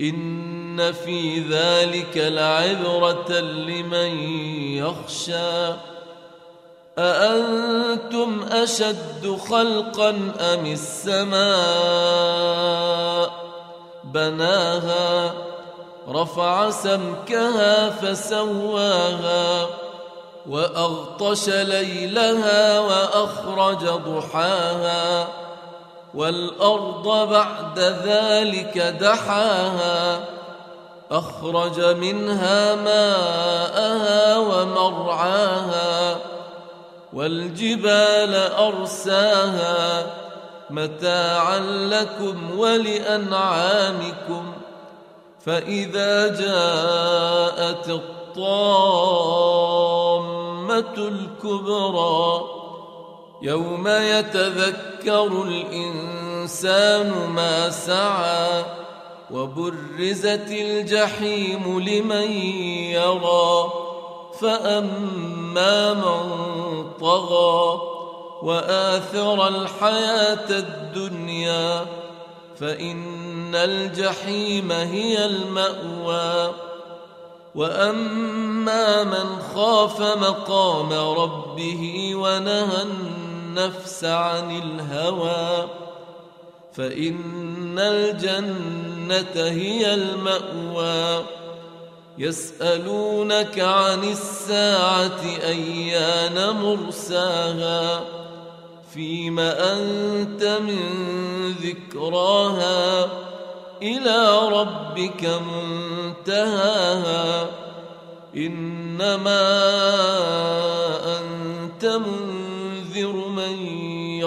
إن في ذلك لعبرة لمن يخشى. أأنتم أشد خلقا أم السماء؟ بناها رفع سمكها فسواها وأغطش ليلها وأخرج ضحاها. والأرض بعد ذلك دحاها أخرج منها ماءها ومرعاها والجبال أرساها متاعا لكم ولأنعامكم فإذا جاءت الطامة الكبرى يوم يتذكر الإنسان ما سعى وبرزت الجحيم لمن يرى فأما من طغى وآثر الحياة الدنيا فإن الجحيم هي المأوى وأما من خاف مقام ربه ونهى النفس عن الهوى فإن الجنة هي المأوى. يسألونك عن الساعة أيان مرساها فيم أنت من ذكراها؟ إلى ربك منتهاها. إنما أنت من